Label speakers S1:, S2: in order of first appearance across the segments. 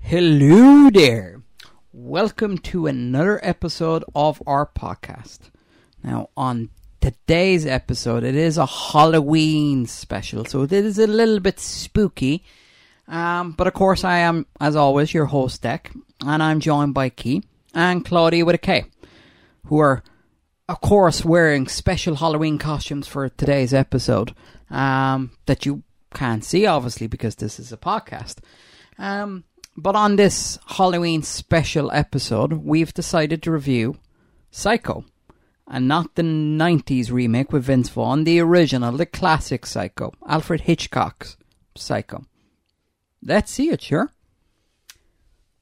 S1: Hello there. Welcome to another episode of our podcast. Now, on today's episode, it is a Halloween special, so it is a little bit spooky. Um, but of course, I am, as always, your host, Dec, and I'm joined by Ci and Klaudia with a K, who are, of course, wearing special Halloween costumes for today's episode um, that you can't see, obviously, because this is a podcast. Um, but on this Halloween special episode, we've decided to review Psycho. And not the 90s remake with Vince Vaughn, the original, the classic Psycho, Alfred Hitchcock's Psycho. Let's see it, sure.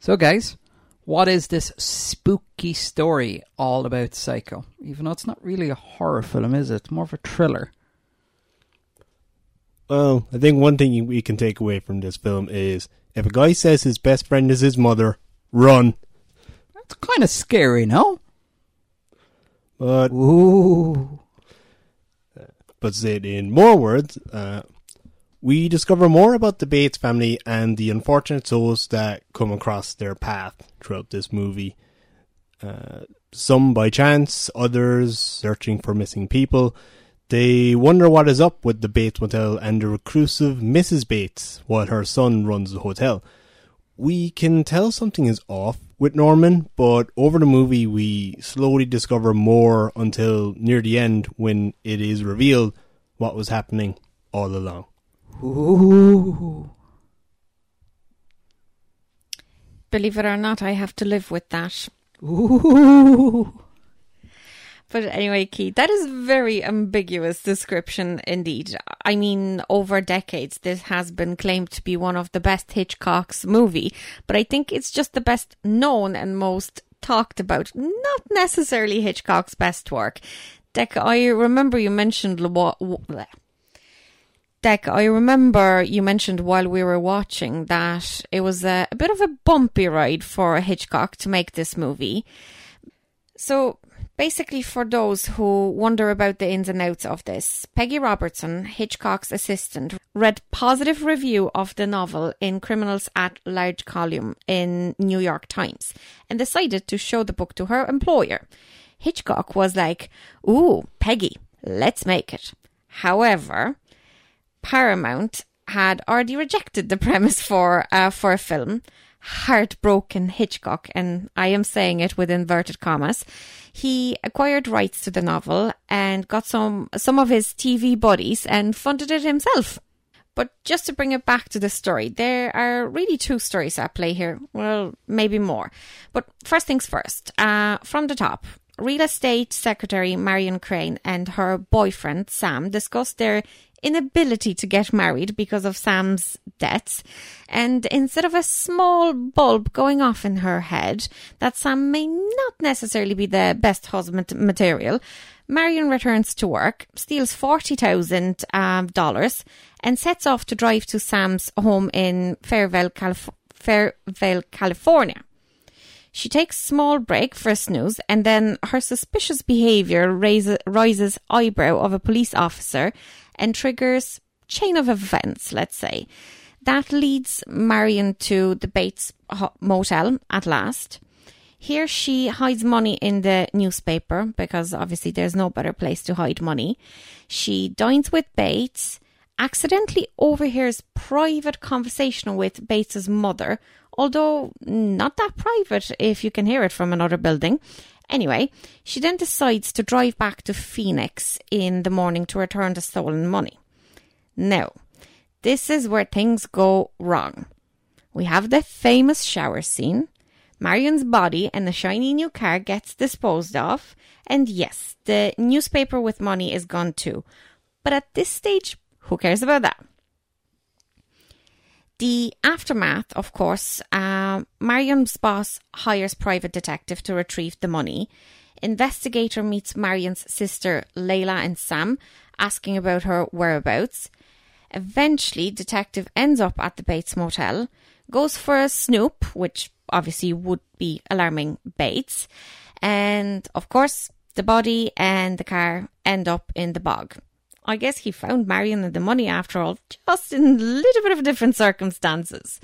S1: So, guys, what is this spooky story all about Psycho? Even though it's not really a horror film, is it? It's more of a thriller.
S2: Well, I think one thing we can take away from this film is if a guy says his best friend is his mother, run.
S1: That's kind of scary, no?
S2: But
S1: Ooh.
S2: but said in more words, uh, we discover more about the Bates family and the unfortunate souls that come across their path throughout this movie. Uh, some by chance, others searching for missing people. They wonder what is up with the Bates Motel and the reclusive Mrs. Bates while her son runs the hotel. We can tell something is off with Norman, but over the movie we slowly discover more until near the end when it is revealed what was happening all along.
S1: Ooh.
S3: Believe it or not, I have to live with that.
S1: Ooh.
S3: But anyway, Keith, that is very ambiguous description indeed. I mean, over decades, this has been claimed to be one of the best Hitchcock's movie, but I think it's just the best known and most talked about, not necessarily Hitchcock's best work. Dec, I remember you mentioned w- Dec, I remember you mentioned while we were watching that it was a, a bit of a bumpy ride for Hitchcock to make this movie. So, basically, for those who wonder about the ins and outs of this, Peggy Robertson, Hitchcock's assistant, read positive review of the novel in Criminals at Large column in New York Times and decided to show the book to her employer. Hitchcock was like, "Ooh, Peggy, let's make it." However, Paramount had already rejected the premise for uh, for a film. Heartbroken Hitchcock, and I am saying it with inverted commas. He acquired rights to the novel and got some some of his TV buddies and funded it himself. But just to bring it back to the story, there are really two stories at play here. Well, maybe more. But first things first. Uh, from the top, real estate secretary Marion Crane and her boyfriend Sam discussed their inability to get married because of Sam's debts. And instead of a small bulb going off in her head that Sam may not necessarily be the best husband material, Marion returns to work, steals 40,000 um, dollars, and sets off to drive to Sam's home in Fairvale, Calif- Fairvale, California. She takes small break for a snooze, and then her suspicious behaviour raises, rises eyebrow of a police officer and triggers chain of events, let's say. That leads Marion to the Bates Motel at last. Here she hides money in the newspaper because obviously there's no better place to hide money. She dines with Bates, accidentally overhears private conversation with Bates's mother, although not that private if you can hear it from another building. Anyway, she then decides to drive back to Phoenix in the morning to return the stolen money. Now, this is where things go wrong. We have the famous shower scene. Marion's body and the shiny new car gets disposed of. And yes, the newspaper with money is gone too. But at this stage, who cares about that? The aftermath, of course, uh, Marion's boss hires private detective to retrieve the money. Investigator meets Marion's sister Layla and Sam, asking about her whereabouts. Eventually, detective ends up at the Bates Motel, goes for a snoop, which obviously would be alarming Bates. And of course, the body and the car end up in the bog. I guess he found Marion and the money after all, just in a little bit of different circumstances.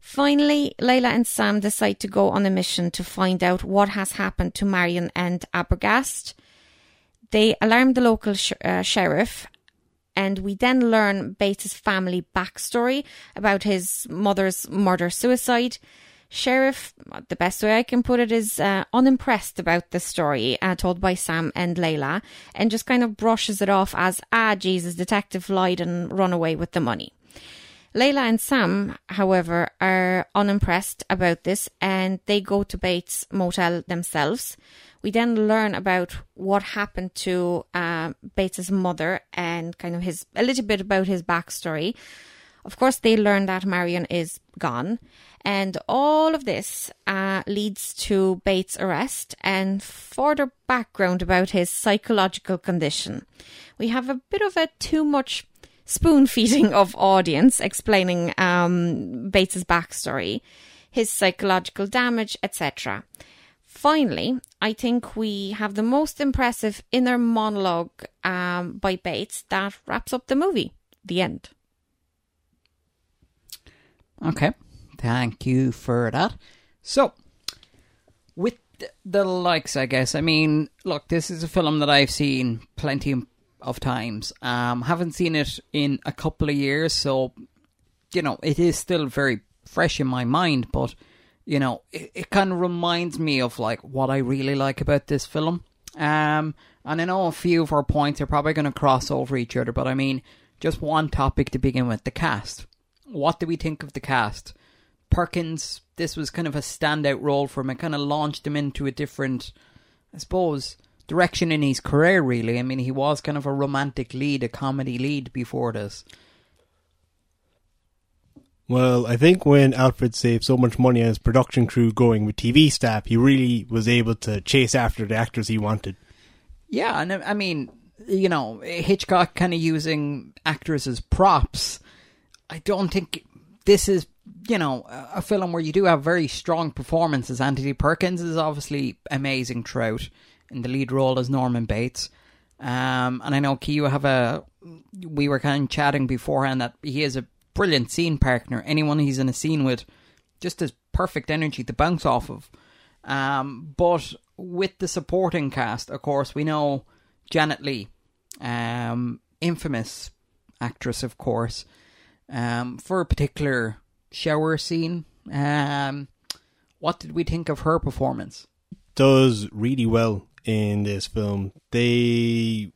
S3: Finally, Layla and Sam decide to go on a mission to find out what has happened to Marion and Arbogast. They alarm the local sh- uh, sheriff, and we then learn Bates's family backstory about his mother's murder suicide. Sheriff, the best way I can put it is uh, unimpressed about the story uh, told by Sam and Layla and just kind of brushes it off as, ah, Jesus, detective lied and run away with the money. Layla and Sam, however, are unimpressed about this and they go to Bates Motel themselves. We then learn about what happened to uh, Bates's mother and kind of his a little bit about his backstory. Of course, they learn that Marion is gone, and all of this uh, leads to Bates' arrest and further background about his psychological condition. We have a bit of a too much spoon feeding of audience explaining um, backstory, his psychological damage, etc. Finally, I think we have the most impressive inner monologue um, by Bates that wraps up the movie. The end.
S1: Okay. Thank you for that. So, with the likes, I guess, I mean, look, this is a film that I've seen plenty of times. Um, haven't seen it in a couple of years, so, you know, it is still very fresh in my mind, but, you know, it, it kind of reminds me of, like, what I really like about this film. Um, and I know a few of our points are probably going to cross over each other, but I mean, just one topic to begin with the cast. What do we think of the cast? Perkins, this was kind of a standout role for him. It kind of launched him into a different, I suppose, direction in his career, really. I mean, he was kind of a romantic lead, a comedy lead before this.
S2: Well, I think when Alfred saved so much money on his production crew going with TV staff, he really was able to chase after the actors he wanted.
S1: Yeah, and I mean, you know, Hitchcock kind of using actors as props. I don't think this is, you know, a film where you do have very strong performances. Anthony Perkins is obviously amazing throughout in the lead role as Norman Bates. Um, and I know Ci, you have a. We were kind of chatting beforehand that he is a brilliant scene partner. Anyone he's in a scene with, just has perfect energy to bounce off of. Um, but with the supporting cast, of course, we know Janet Leigh, um, infamous actress, of course, um, for a particular shower scene. Um, what did we think of her performance?
S2: Does really well in this film. They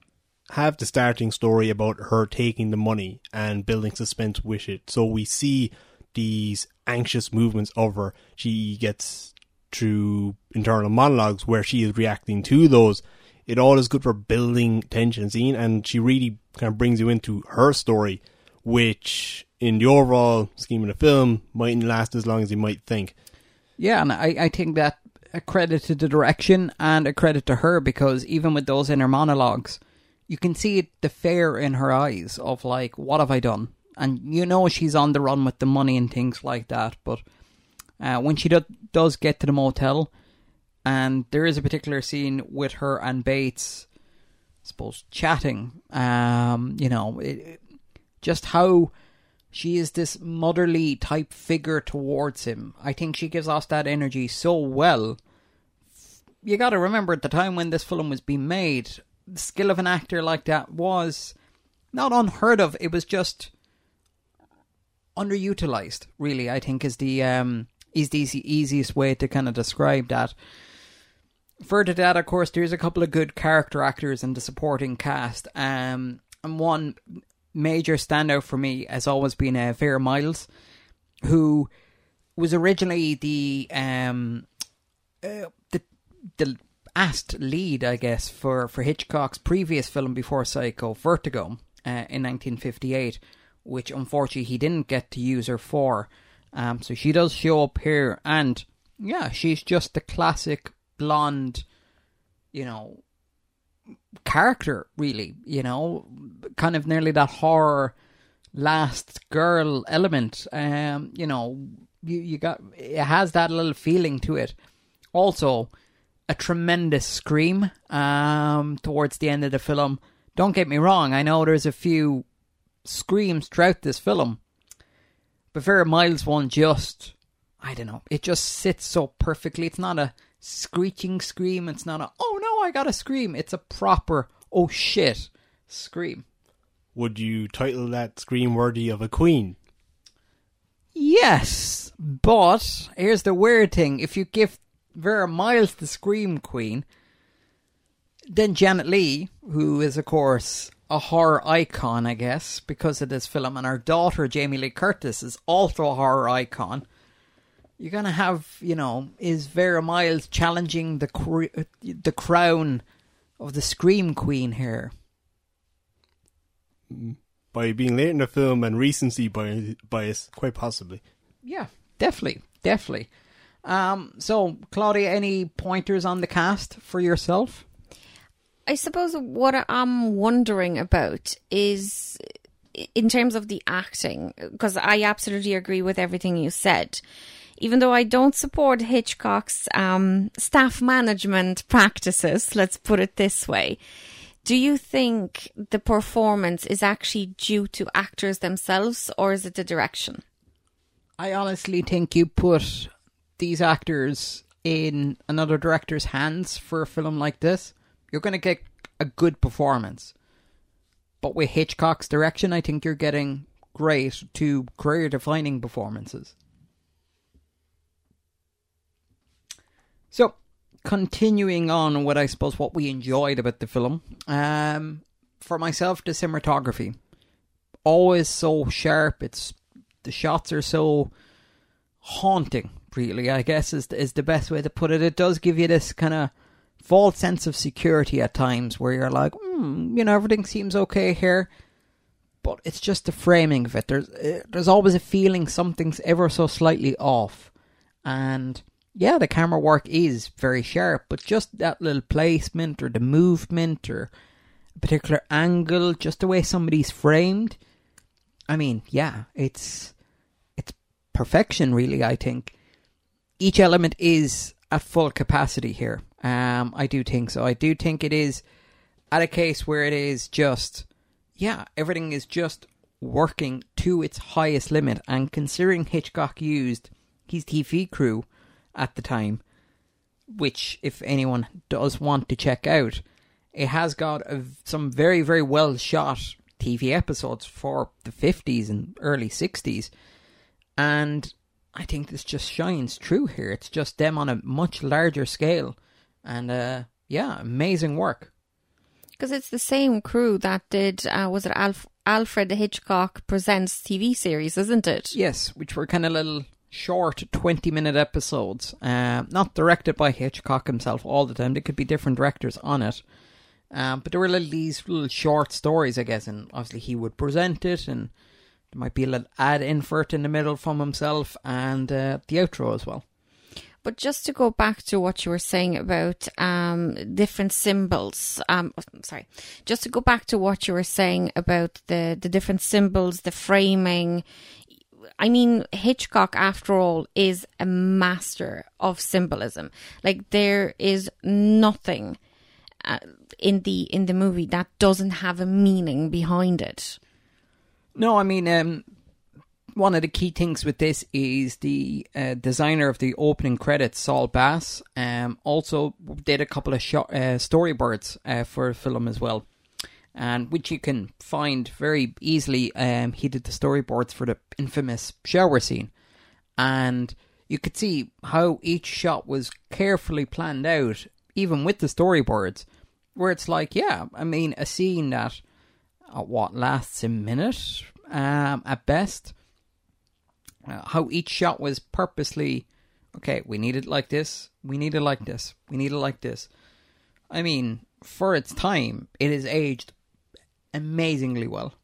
S2: have the starting story about her taking the money and building suspense with it. So we see these anxious movements of her. She gets through internal monologues where she is reacting to those. It all is good for building tension scene and she really kind of brings you into her story, which in the overall scheme of the film mightn't last as long as you might think.
S1: Yeah, and I, I think that a credit to the direction and a credit to her because even with those inner monologues, you can see the fear in her eyes of like, what have I done? And you know she's on the run with the money and things like that. But uh, when she do- does get to the motel, and there is a particular scene with her and Bates, I suppose, chatting, um, you know, it, just how she is this motherly type figure towards him. I think she gives off that energy so well. You got to remember at the time when this film was being made, the skill of an actor like that was not unheard of. It was just underutilized. Really, I think is the um, is the easiest way to kind of describe that. Further to that, of course, there's a couple of good character actors in the supporting cast. Um, and one major standout for me has always been uh, Vera Miles, who was originally the um uh, the the asked lead, I guess, for for Hitchcock's previous film before Psycho, Vertigo, uh, in 1958, which unfortunately he didn't get to use her for. Um, so she does show up here, and yeah, she's just the classic blonde, you know, character, really, you know, kind of nearly that horror last girl element. Um, you know, you you got it has that little feeling to it. Also, a tremendous scream um towards the end of the film. Don't get me wrong, I know there's a few screams throughout this film. But Vera Miles one just I don't know, it just sits so perfectly. It's not a screeching scream, it's not a oh no, I gotta scream. It's a proper oh shit scream.
S2: Would you title that scream worthy of a queen?
S1: Yes, but here's the weird thing: if you give Vera Miles the Scream Queen, then Janet Leigh, who is of course a horror icon, I guess, because of this film, and her daughter Jamie Lee Curtis is also a horror icon. You're gonna have, you know, is Vera Miles challenging the cr- the crown of the Scream Queen here?
S2: By being late in the film and recency bias, bias quite possibly.
S1: Yeah, definitely, definitely. Um, so, Klaudia, any pointers on the cast for yourself?
S3: I suppose what I'm wondering about is in terms of the acting, because I absolutely agree with everything you said. Even though I don't support Hitchcock's um, staff management practices, let's put it this way, do you think the performance is actually due to actors themselves or is it the direction?
S1: I honestly think you put these actors in another director's hands for a film like this, you're going to get a good performance. But with Hitchcock's direction, I think you're getting great to career defining performances. So, continuing on what I suppose what we enjoyed about the film, um, for myself, the cinematography always so sharp. It's the shots are so haunting. Really, I guess is is the best way to put it. It does give you this kind of false sense of security at times, where you're like, hmm, you know, everything seems okay here, but it's just the framing of it. There's uh, there's always a feeling something's ever so slightly off, and yeah, the camera work is very sharp, but just that little placement or the movement or a particular angle, just the way somebody's framed. I mean, yeah, it's it's perfection, really. I think each element is at full capacity here. Um, I do think so. I do think it is at a case where it is just, yeah, everything is just working to its highest limit. And considering Hitchcock used his TV crew at the time, which, if anyone does want to check out, it has got a, some very, very well shot TV episodes for the 50s and early 60s. And I think this just shines true here. It's just them on a much larger scale. And uh, yeah, amazing work.
S3: Because it's the same crew that did, uh, was it Alf- Alfred Hitchcock Presents TV series, isn't it?
S1: Yes, which were kind of little short 20 minute episodes. Uh, not directed by Hitchcock himself all the time. There could be different directors on it. Um, but there were little, these little short stories, I guess, and obviously he would present it, and there might be a little ad insert in the middle from himself, and uh, the outro as well.
S3: But just to go back to what you were saying about um, different symbols, um, sorry, just to go back to what you were saying about the, the different symbols, the framing. I mean, Hitchcock, after all, is a master of symbolism. Like there is nothing uh, in the in the movie that doesn't have a meaning behind it.
S1: No, I mean, um, one of the key things with this is the uh, designer of the opening credits, Saul Bass, um, also did a couple of shot, uh, storyboards uh, for a film as well, and which you can find very easily. Um, he did the storyboards for the infamous shower scene, and you could see how each shot was carefully planned out, even with the storyboards, where it's like, yeah, I mean, a scene that uh, what lasts a minute um, at best uh, how each shot was purposely okay we need it like this we need it like this we need it like this i mean for its time it is aged amazingly well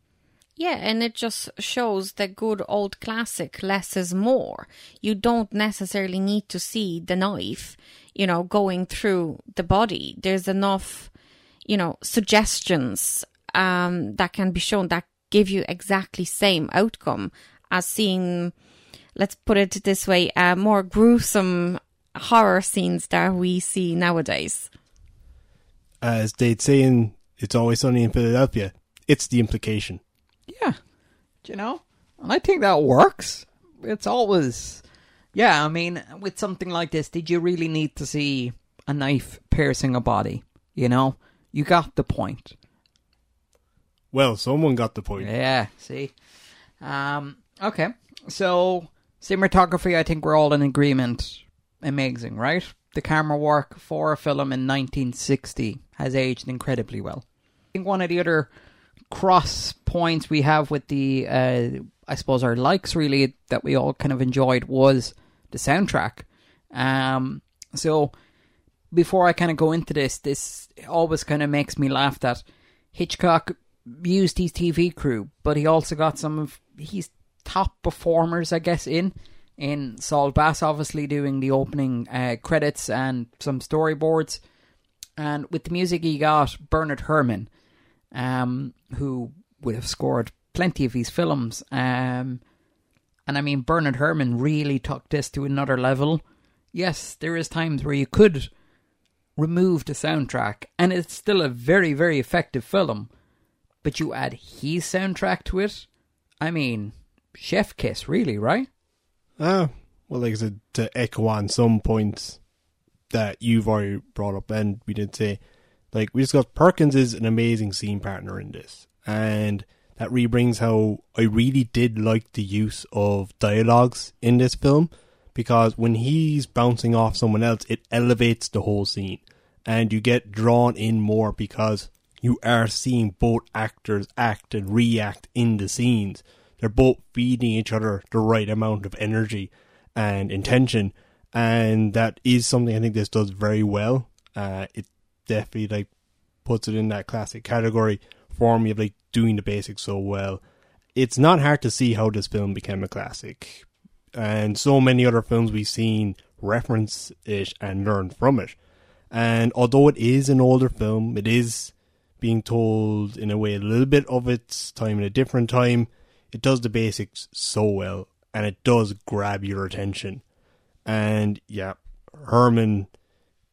S3: Yeah, and it just shows the good old classic less is more. You don't necessarily need to see the knife, you know, going through the body. There's enough, you know, suggestions um, that can be shown that give you exactly same outcome as seeing let's put it this way, uh, more gruesome horror scenes that we see nowadays.
S2: As they'd say in It's Always Sunny in Philadelphia, it's the implication.
S1: Yeah. Do you know? And I think that works. It's always. Yeah, I mean, with something like this, did you really need to see a knife piercing a body? You know? You got the point.
S2: Well, someone got the point.
S1: Yeah, see? Um, okay. So, cinematography, I think we're all in agreement. Amazing, right? The camera work for a film in 1960 has aged incredibly well. I think one of the other cross points we have with the, uh, I suppose, our likes really that we all kind of enjoyed was the soundtrack. Um, so before I kind of go into this, this always kind of makes me laugh that Hitchcock used his TV crew, but he also got some of his top performers, I guess, in in Saul Bass, obviously doing the opening uh, credits and some storyboards, and with the music he got Bernard Herrmann, um, who would have scored plenty of his films. Um, and I mean, Bernard Herrmann really took this to another level. Yes, there is times where you could remove the soundtrack, and it's still a very, very effective film. But you add his soundtrack to it, I mean, chef kiss, really, right?
S2: Ah, well, like I said, to echo on some points that you've already brought up, and we did say, like, we discussed Perkins is an amazing scene partner in this. And that rebrings how I really did like the use of dialogues in this film because when he's bouncing off someone else, it elevates the whole scene and you get drawn in more because you are seeing both actors act and react in the scenes. They're both feeding each other the right amount of energy and intention, and that is something I think this does very well. Uh, it definitely like puts it in that classic category for me of like doing the basics so well. It's not hard to see how this film became a classic, and so many other films we've seen reference it and learn from it. And although it is an older film, it is being told in a way a little bit of its time in a different time. It does the basics so well, and it does grab your attention. And yeah, Herrmann,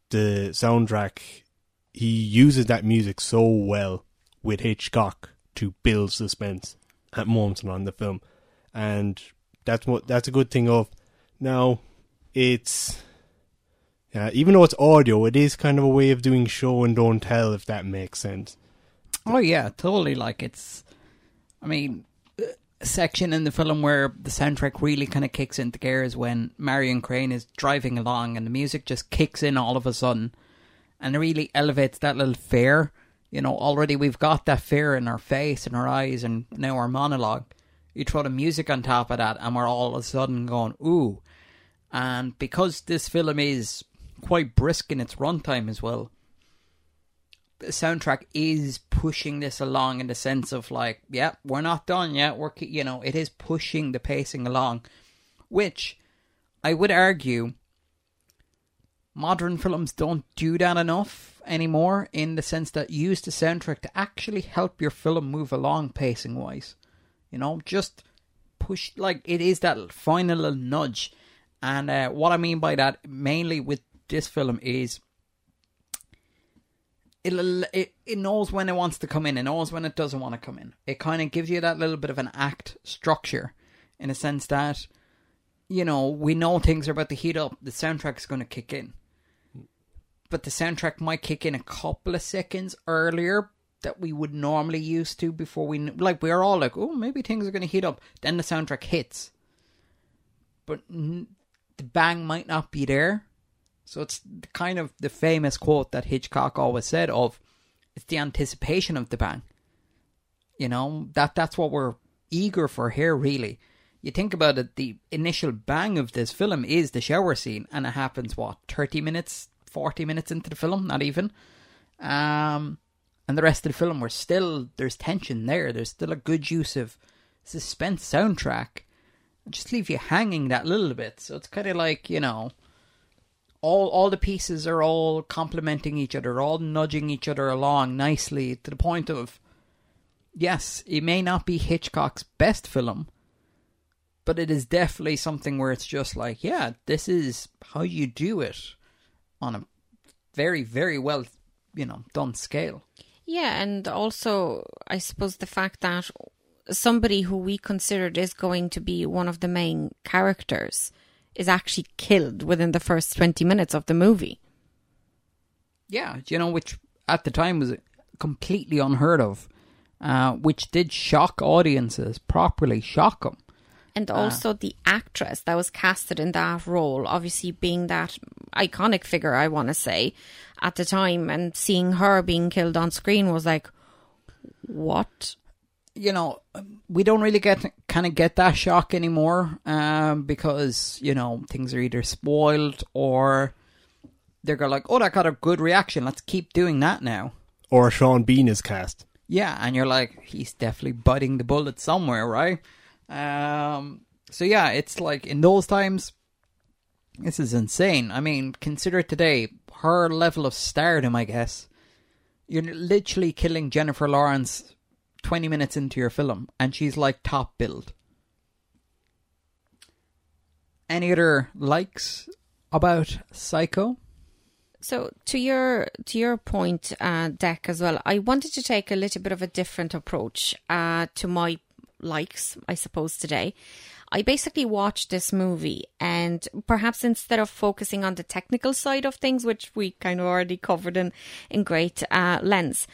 S2: the soundtrack, he uses that music so well with Hitchcock to build suspense at moments on the film, and that's what that's a good thing of. Now, it's even though it's audio, it is kind of a way of doing show and don't tell, if that makes sense.
S1: Oh yeah, totally. Like it's, I mean, a section in the film where the soundtrack really kind of kicks into gear is when Marion Crane is driving along and the music just kicks in all of a sudden, and really elevates that little fear. You know, already we've got that fear in our face and our eyes, and now our monologue. You throw the music on top of that, and we're all of a sudden going, ooh. And because this film is quite brisk in its runtime as well, the soundtrack is pushing this along in the sense of like, yeah, we're not done yet. We're, you know, it is pushing the pacing along, which I would argue modern films don't do that enough anymore in the sense that use the soundtrack to actually help your film move along pacing wise. You know, just push like it is that final little nudge. And uh, what I mean by that, mainly with this film, is it'll, it it knows when it wants to come in, it knows when it doesn't want to come in. It kind of gives you that little bit of an act structure, in a sense that, you know, we know things are about to heat up. The soundtrack's going to kick in, but the soundtrack might kick in a couple of seconds earlier that we would normally used to before we like we're all like, oh, maybe things are going to heat up. Then the soundtrack hits, but n- the bang might not be there. So it's kind of the famous quote that Hitchcock always said of it's the anticipation of the bang. You know, that that's what we're eager for here really. You think about it, the initial bang of this film is the shower scene and it happens what, 30 minutes, 40 minutes into the film, not even. Um and the rest of the film we're still there's tension there. There's still a good use of suspense soundtrack. Just leave you hanging that little bit. So it's kind of like, you know, all all the pieces are all complementing each other, all nudging each other along nicely to the point of yes, it may not be Hitchcock's best film, but it is definitely something where it's just like, yeah, this is how you do it on a very, very well, you know, done scale.
S3: Yeah, and also I suppose the fact that somebody who we considered is going to be one of the main characters is actually killed within the first 20 minutes of the movie.
S1: Yeah, you know, which at the time was completely unheard of, uh, which did shock audiences, properly shock them.
S3: And also the actress that was casted in that role, obviously being that iconic figure, I want to say, at the time, and seeing her being killed on screen was like, what?
S1: you know, we don't really get kind of get that shock anymore um, because you know things are either spoiled or they're going like, oh, that got a good reaction. Let's keep doing that now.
S2: Or Sean Bean is cast.
S1: Yeah, and you're like, he's definitely biting the bullet somewhere, right? Um, so yeah, it's like in those times, this is insane. I mean, consider today her level of stardom. I guess you're literally killing Jennifer Lawrence 20 minutes into your film, and she's like top billed. Any other likes about Psycho?
S3: So to your to your point, uh, Dec as well. I wanted to take a little bit of a different approach uh, to my likes, I suppose today. I basically watched this movie, and perhaps instead of focusing on the technical side of things, which we kind of already covered in in great uh, lens,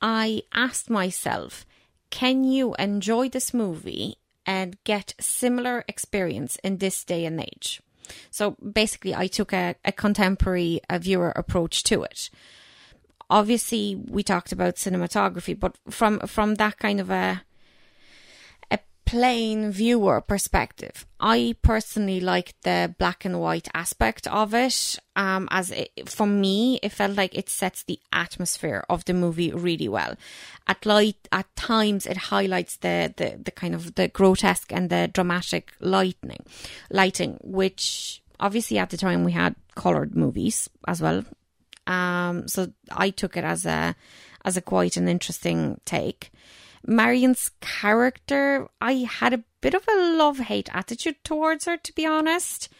S3: I asked myself, can you enjoy this movie and get similar experience in this day and age? So basically, I took a, a contemporary a viewer approach to it. Obviously, we talked about cinematography, but from from that kind of a plain viewer perspective, I personally like the black and white aspect of it. Um, as it, for me, it felt like it sets the atmosphere of the movie really well. At light, at times, it highlights the, the, the kind of the grotesque and the dramatic lightning, lighting, which obviously at the time we had colored movies as well. Um, so I took it as a as a quite an interesting take. Marion's character, I had a bit of a love hate attitude towards her, to be honest.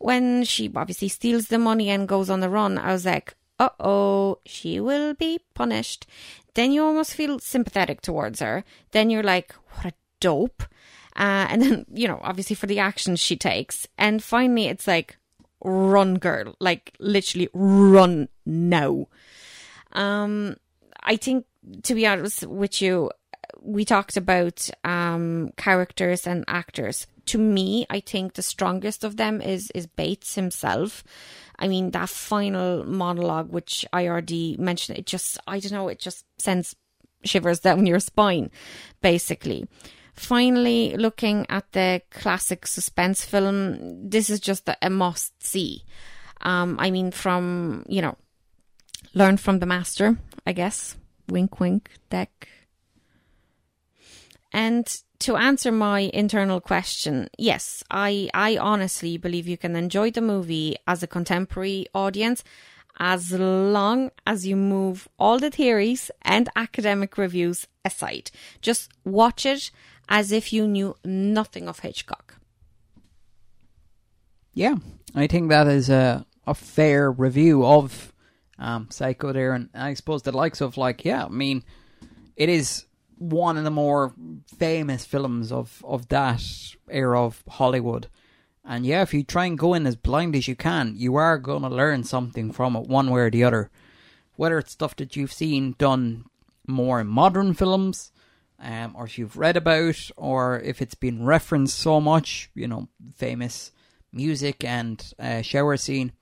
S3: When she obviously steals the money and goes on the run, I was like, uh oh, she will be punished. Then you almost feel sympathetic towards her. Then you're like, what a dope. Uh, and then, you know, obviously for the actions she takes. And finally, it's like, run, girl. Like, literally, run now. Um, I think, to be honest with you, we talked about um, characters and actors. To me, I think the strongest of them is is Bates himself. I mean, that final monologue, which I already mentioned, it just, I don't know, it just sends shivers down your spine, basically. Finally, looking at the classic suspense film, this is just a, must see. Um, I mean, from, you know, learn from the master, I guess. Wink, wink, Dec. And to answer my internal question, yes, I, I honestly believe you can enjoy the movie as a contemporary audience as long as you move all the theories and academic reviews aside. Just watch it as if you knew nothing of Hitchcock.
S1: Yeah, I think that is a, a fair review of um, Psycho there, and I suppose the likes of like, yeah, I mean, it is one of the more famous films of, of that era of Hollywood. And yeah, if you try and go in as blind as you can, you are going to learn something from it one way or the other. Whether it's stuff that you've seen done more in modern films, um, or if you've read about, or if it's been referenced so much, you know, famous music and uh, shower scene,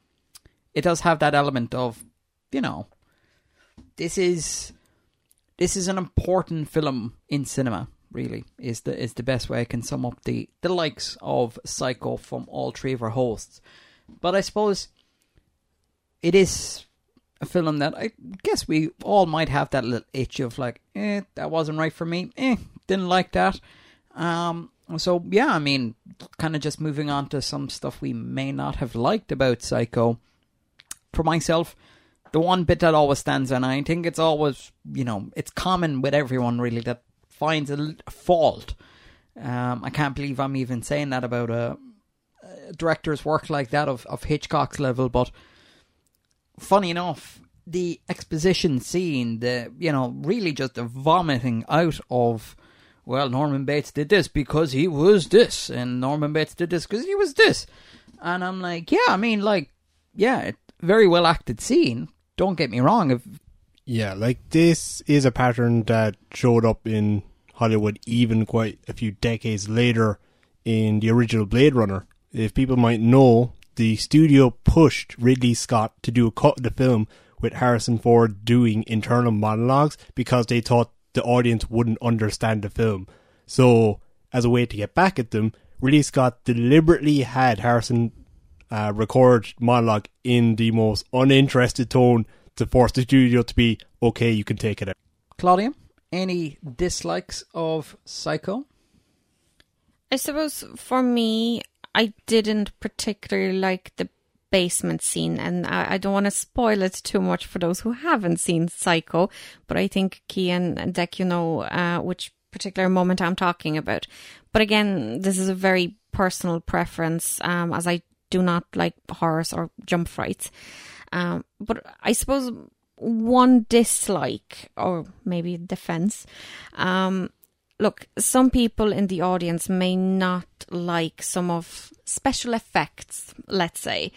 S1: it does have that element of, you know, this is this is an important film in cinema. Really, is the is the best way I can sum up the the likes of Psycho from all three of our hosts. But I suppose it is a film that I guess we all might have that little itch of like, eh, that wasn't right for me. Eh, didn't like that. Um, so yeah, I mean, kind of just moving on to some stuff we may not have liked about Psycho. For myself, the one bit that always stands out, and I think it's always, you know, it's common with everyone really that finds a fault Um, I can't believe I'm even saying that about a, a director's work like that of, of Hitchcock's level. But funny enough, the exposition scene, the you know, really just the vomiting out of, well, Norman Bates did this because he was this, and Norman Bates did this because he was this, and I'm like, yeah, I mean, like, yeah, very well acted scene. Don't get me wrong. If
S2: Yeah, like this is a pattern that showed up in Hollywood even quite a few decades later in the original Blade Runner. If people might know, the studio pushed Ridley Scott to do a cut of the film with Harrison Ford doing internal monologues because they thought the audience wouldn't understand the film. So, as a way to get back at them, Ridley Scott deliberately had Harrison uh, record monologue in the most uninterested tone to force the studio to be okay. You can take it out.
S1: Klaudia, any dislikes of Psycho?
S3: I suppose for me, I didn't particularly like the basement scene, and I, I don't want to spoil it too much for those who haven't seen Psycho, but I think Kian and Dec, you know uh, which particular moment I'm talking about. But again, this is a very personal preference, um, as I do not like horrors or jump frights. Um, but I suppose one dislike, or maybe defense, um, look, some people in the audience may not like some of special effects, let's say.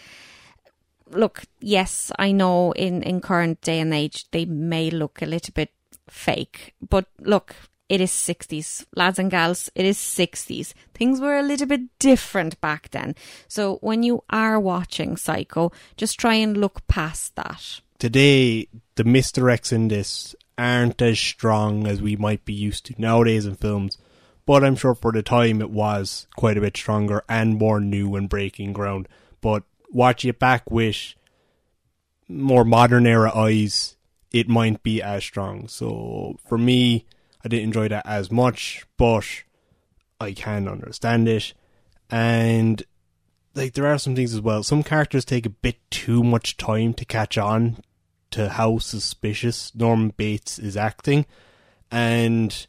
S3: Look, yes, I know in, in current day and age they may look a little bit fake, but look, it is 60s. Lads and gals, it is 60s. Things were a little bit different back then. So when you are watching Psycho, just try and look past that.
S2: Today, the misdirects in this aren't as strong as we might be used to nowadays in films, but I'm sure for the time it was quite a bit stronger and more new and breaking ground. But watching it back with more modern era eyes, it might be as strong. So for me, I didn't enjoy that as much, but I can understand it. And like there are some things as well. Some characters take a bit too much time to catch on to how suspicious Norman Bates is acting, and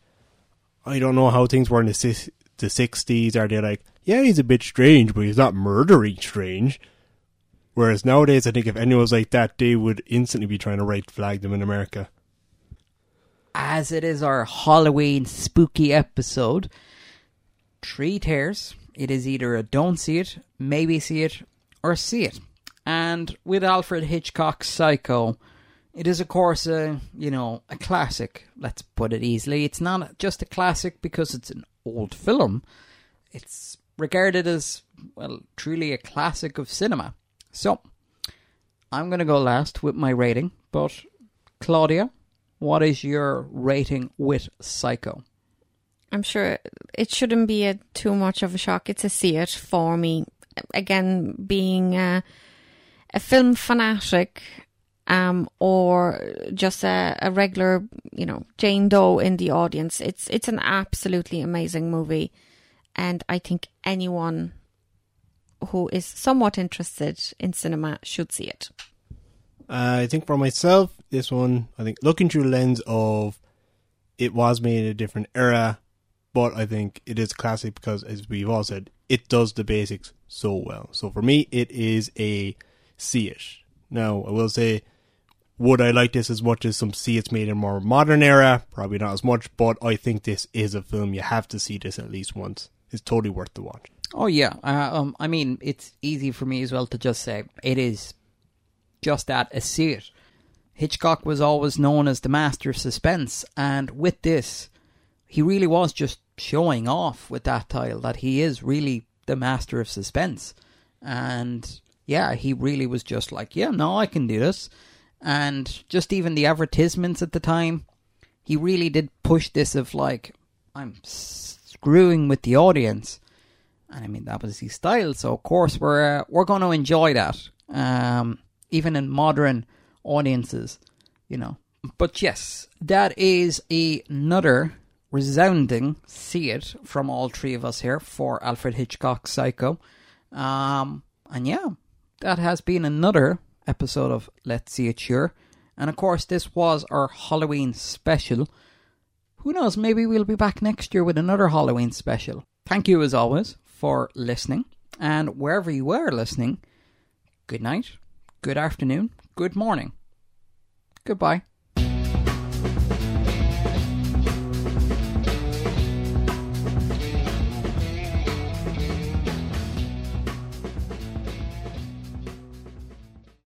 S2: I don't know how things were in the the sixties. Are they like, yeah, he's a bit strange, but he's not murdering strange? Whereas nowadays, I think if anyone was like that, they would instantly be trying to right flag them in America.
S1: As it is our Halloween spooky episode, three tears. It is either a don't see it, maybe see it, or see it. And with Alfred Hitchcock's Psycho, it is of course a you know a classic. Let's put it easily. It's not just a classic because it's an old film. It's regarded as well truly a classic of cinema. So I'm going to go last with my rating. But Klaudia, what is your rating with Psycho?
S3: I'm sure it shouldn't be a too much of a shock. It's a see it for me. Again, being a, a film fanatic, um, or just a, a regular, you know, Jane Doe in the audience. It's it's an absolutely amazing movie, and I think anyone who is somewhat interested in cinema should see it.
S2: Uh, I think for myself, this one, I think looking through the lens of it was made in a different era, but I think it is classic because, as we've all said, it does the basics so well. So for me, it is a see it. Now, I will say, would I like this as much as some see it's made in a more modern era? Probably not as much, but I think this is a film you have to see this at least once. It's totally worth the watch.
S1: Oh yeah, uh, um, I mean it's easy for me as well to just say it is just that a see it. Hitchcock was always known as the master of suspense, and with this, he really was just showing off with that title that he is really the master of suspense. And yeah, he really was just like, yeah, no, I can do this. And just even the advertisements at the time, he really did push this of like, I'm screwing with the audience. And I mean, that was his style. So, of course, we're, uh, we're going to enjoy that. Um, even in modern audiences, you know. But yes, that is another resounding see it from all three of us here for Alfred Hitchcock's Psycho. Um, and yeah, that has been another episode of Let's See It Sure. And of course, this was our Halloween special. who knows, maybe we'll be back next year with another Halloween special. Thank you as always for listening, and wherever you are listening, good night, good afternoon, good morning. Goodbye.